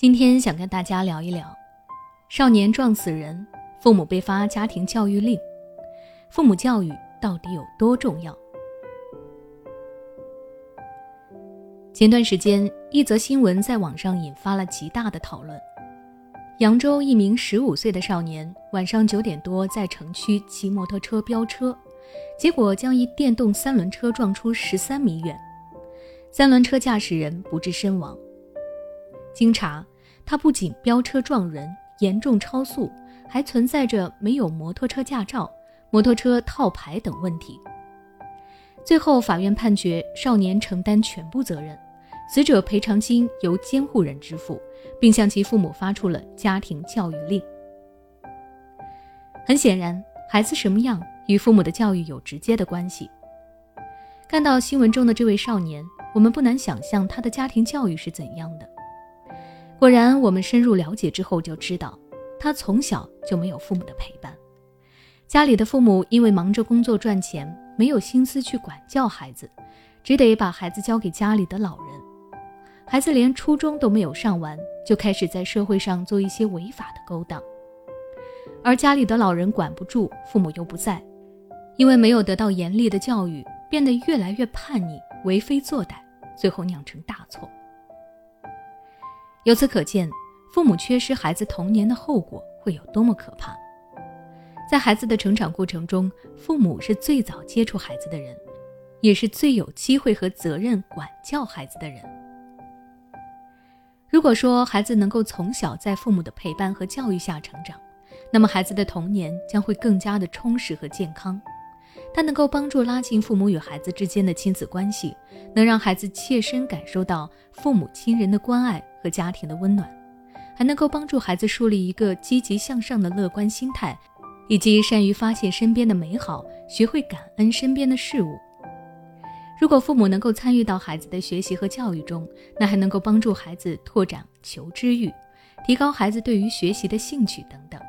今天想跟大家聊一聊，少年撞死人，父母被发家庭教育令，父母教育到底有多重要？前段时间，一则新闻在网上引发了极大的讨论。扬州一名十五岁的少年，晚上九点多在城区骑摩托车飙车，结果将一电动三轮车撞出十三米远，三轮车驾驶人不治身亡。经查，他不仅飙车撞人，严重超速，还存在着没有摩托车驾照、摩托车套牌等问题。最后，法院判决少年承担全部责任，死者赔偿金由监护人支付，并向其父母发出了家庭教育令。很显然，孩子什么样与父母的教育有直接的关系。看到新闻中的这位少年，我们不难想象他的家庭教育是怎样的。果然，我们深入了解之后就知道，他从小就没有父母的陪伴，家里的父母因为忙着工作赚钱，没有心思去管教孩子，只得把孩子交给家里的老人。孩子连初中都没有上完，就开始在社会上做一些违法的勾当，而家里的老人管不住，父母又不在，因为没有得到严厉的教育，变得越来越叛逆，为非作歹，最后酿成大错。由此可见，父母缺失孩子童年的后果会有多么可怕。在孩子的成长过程中，父母是最早接触孩子的人，也是最有机会和责任管教孩子的人。如果说孩子能够从小在父母的陪伴和教育下成长，那么孩子的童年将会更加的充实和健康。它能够帮助拉近父母与孩子之间的亲子关系，能让孩子切身感受到父母亲人的关爱。和家庭的温暖，还能够帮助孩子树立一个积极向上的乐观心态，以及善于发现身边的美好，学会感恩身边的事物。如果父母能够参与到孩子的学习和教育中，那还能够帮助孩子拓展求知欲，提高孩子对于学习的兴趣等等。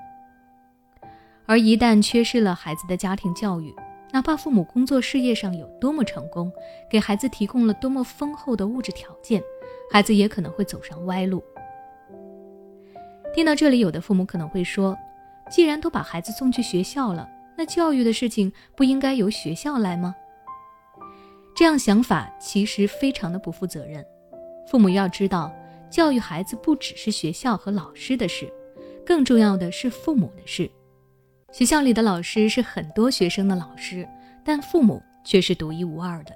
而一旦缺失了孩子的家庭教育，哪怕父母工作事业上有多么成功，给孩子提供了多么丰厚的物质条件，孩子也可能会走上歪路。听到这里，有的父母可能会说：“既然都把孩子送去学校了，那教育的事情不应该由学校来吗？”这样想法其实非常的不负责任。父母要知道，教育孩子不只是学校和老师的事，更重要的是父母的事。学校里的老师是很多学生的老师，但父母却是独一无二的。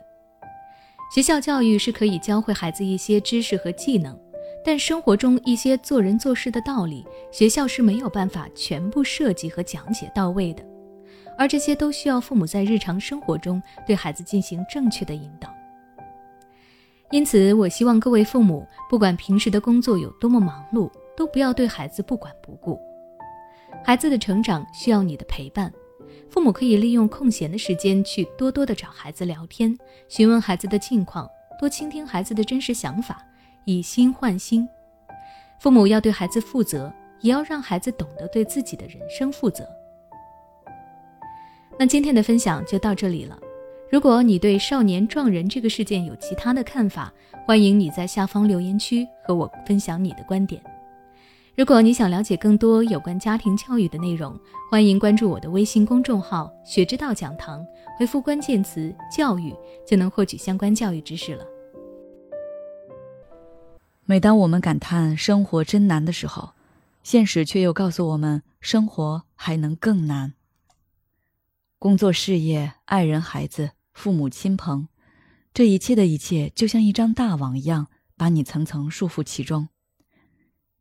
学校教育是可以教会孩子一些知识和技能，但生活中一些做人做事的道理，学校是没有办法全部设计和讲解到位的。而这些都需要父母在日常生活中对孩子进行正确的引导。因此，我希望各位父母，不管平时的工作有多么忙碌，都不要对孩子不管不顾。孩子的成长需要你的陪伴。父母可以利用空闲的时间去多多的找孩子聊天，询问孩子的近况，多倾听孩子的真实想法，以心换心。父母要对孩子负责，也要让孩子懂得对自己的人生负责。那今天的分享就到这里了。如果你对少年撞人这个事件有其他的看法，欢迎你在下方留言区和我分享你的观点。如果你想了解更多有关家庭教育的内容，欢迎关注我的微信公众号“学之道讲堂”，回复关键词“教育”就能获取相关教育知识了。每当我们感叹生活真难的时候，现实却又告诉我们，生活还能更难。工作、事业、爱人、孩子、父母亲朋，这一切的一切，就像一张大网一样，把你层层束缚其中。